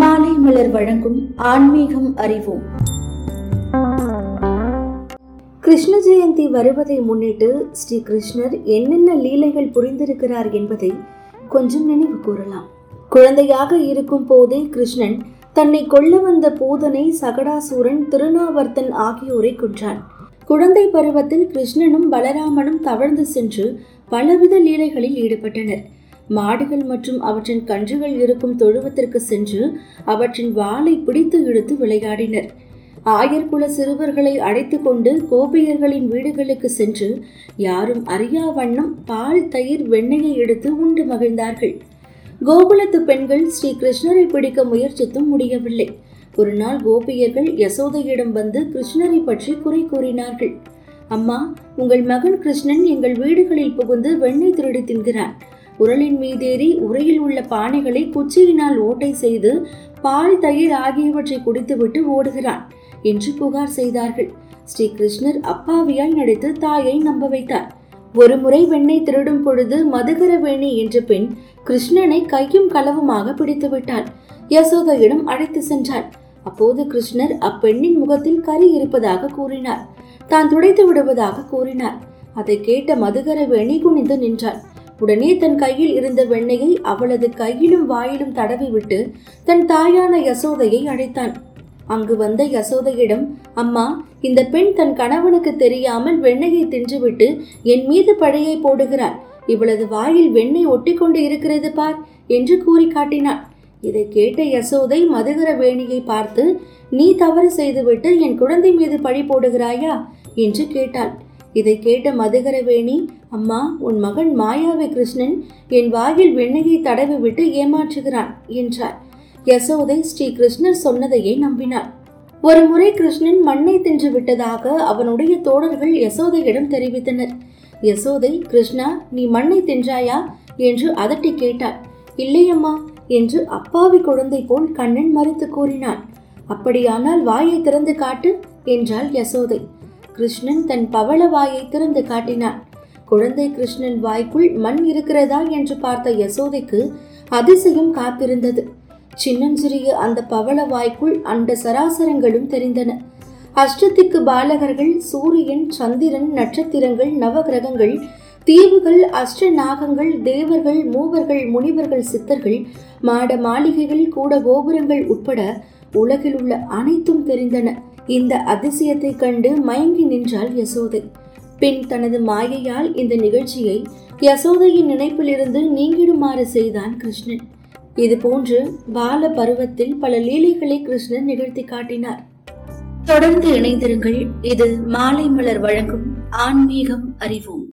மாலை மலர் வழங்கும் ஆன்மீகம் அறிவோம். கிருஷ்ண ஜெயந்தி வருவதை முன்னிட்டு ஸ்ரீ கிருஷ்ணர் என்னென்ன லீலைகள் புரிந்திருக்கிறார் என்பதை கொஞ்சம் நினைவு கூறலாம். குழந்தையாக இருக்கும் போதே கிருஷ்ணன் தன்னை கொல்ல வந்த பூதனை சகடாசூரன் திருநாவர்த்தன் ஆகியோரை கொன்றான். குழந்தை பருவத்தில் கிருஷ்ணனும் பலராமனும் தவழ்ந்து சென்று பலவித லீலைகளில் ஈடுபட்டனர். மாடுகள் மற்றும் அவற்றின் கன்றுகள் இருக்கும் தொழுவத்திற்கு சென்று அவற்றின் வாளை பிடித்து இழுத்து விளையாடினர். ஆயர்குல சிறுவர்களை அழைத்து கொண்டு கோபியர்களின் வீடுகளுக்கு சென்று யாரும் அறியா வண்ணம் பால் தயிர் வெண்ணெயை எடுத்து உண்டு மகிழ்ந்தார்கள். கோகுலத்து பெண்கள் ஸ்ரீ கிருஷ்ணரை பிடிக்க முயற்சித்தும் முடியவில்லை. ஒரு நாள் கோபியர்கள் யசோதையிடம் வந்து கிருஷ்ணரை பற்றி குறை கூறினார்கள். அம்மா உங்கள் மகன் கிருஷ்ணன் எங்கள் வீடுகளில் புகுந்து வெண்ணெய் திருடி தின்கிறான். உரலின் மீதேறி உரையில் உள்ள பானைகளை குச்சியினால் ஓட்டை செய்து பால் தயிர் ஆகியவற்றை குடித்துவிட்டு ஓடுகிறான் என்று புகார் செய்தார்கள். ஸ்ரீ கிருஷ்ணர் அப்பாவியாய் நடித்து தாயை நம்ப வைத்தார். ஒருமுறை வெண்ணை திருடும் பொழுது மதுகரவேணி என்ற பெண் கிருஷ்ணனை கையும் களவுமாக பிடித்து விட்டாள். யசோதையிடம் அழைத்து சென்றாள். அப்போது கிருஷ்ணர் அப்பெண்ணின் முகத்தில் கரி இருப்பதாக கூறினார். தான் துடைத்து விடுவதாக கூறினார். அதை கேட்ட மதுகரவேணி குனிந்து நின்றாள். உடனே தன் கையில் இருந்த வெண்ணையை அவளது கையிலும் வாயிலும் தடவி விட்டு தன் தாயான யசோதையை அழைத்தான். அங்கு வந்த யசோதையிடம் அம்மா இந்த பெண் தன் கணவனுக்கு தெரியாமல் வெண்ணையை தின்றுவிட்டு என் மீது பழையை போடுகிறாள். இவளது வாயில் வெண்ணெய் ஒட்டிக்கொண்டு இருக்கிறது பார் என்று கூறி காட்டினாள். இதை கேட்ட யசோதை மதுகர வேணியை பார்த்து நீ தவறு செய்துவிட்டு என் குழந்தை மீது பழி போடுகிறாயா? என்று கேட்டாள். இதை கேட்ட மதுகரவேணி அம்மா உன் மகன் மாயாவி கிருஷ்ணன் என் வாயில் வெண்ணையை தடவி விட்டு ஏமாற்றுகிறான் என்றார். யசோதை ஸ்ரீ கிருஷ்ணர் சொன்னதையே நம்பினாள். ஒரு முறை கிருஷ்ணன் மண்ணை தின்று விட்டதாக அவனுடைய தோழர்கள் யசோதையிடம் தெரிவித்தனர். யசோதை கிருஷ்ணா நீ மண்ணை தின்றாயா? என்று அதட்டி கேட்டாள். இல்லையம்மா என்று அப்பாவி குழந்தை போல் கண்ணன் மறுத்து கூறினான். அப்படியானால் வாயை திறந்து காட்டு என்றாள் யசோதை. கிருஷ்ணன் தன் பவள வாயை திறந்து காட்டினான். குழந்தை கிருஷ்ணன் வாய்க்குள் மண் இருக்கிறதா என்று பார்த்த யசோதைக்கு அதிசயம் காத்திருந்தது. சின்னஞ்சிறிய அந்த பவள வாய்க்குள் அண்ட சராசரங்களும் தெரிந்தன. அஷ்டத்திக்கு பாலகர்கள் சூரியன் சந்திரன் நட்சத்திரங்கள் நவகிரகங்கள் தீவுகள் அஷ்ட நாகங்கள் தேவர்கள் மூவர்கள் முனிவர்கள் சித்தர்கள் மாட மாளிகைகள் கூட கோபுரங்கள் உட்பட உலகில் உள்ள அனைத்தும் தெரிந்தன. இந்த அதிசயத்தை கண்டு மயங்கி நின்றாள் யசோதை. பின் தனது மாயையால் இந்த நிகழ்ச்சியை யசோதையின் நினைப்பிலிருந்து நீங்கிடுமாறு செய்தான் கிருஷ்ணன். இது போன்று பால பருவத்தில் பல லீலைகளை கிருஷ்ணன் நிகழ்த்தி காட்டினார். தொடர்ந்து இணைந்திருங்கள். இது மாலை மலர் வழங்கும் ஆன்மீகம் அறிவோம்.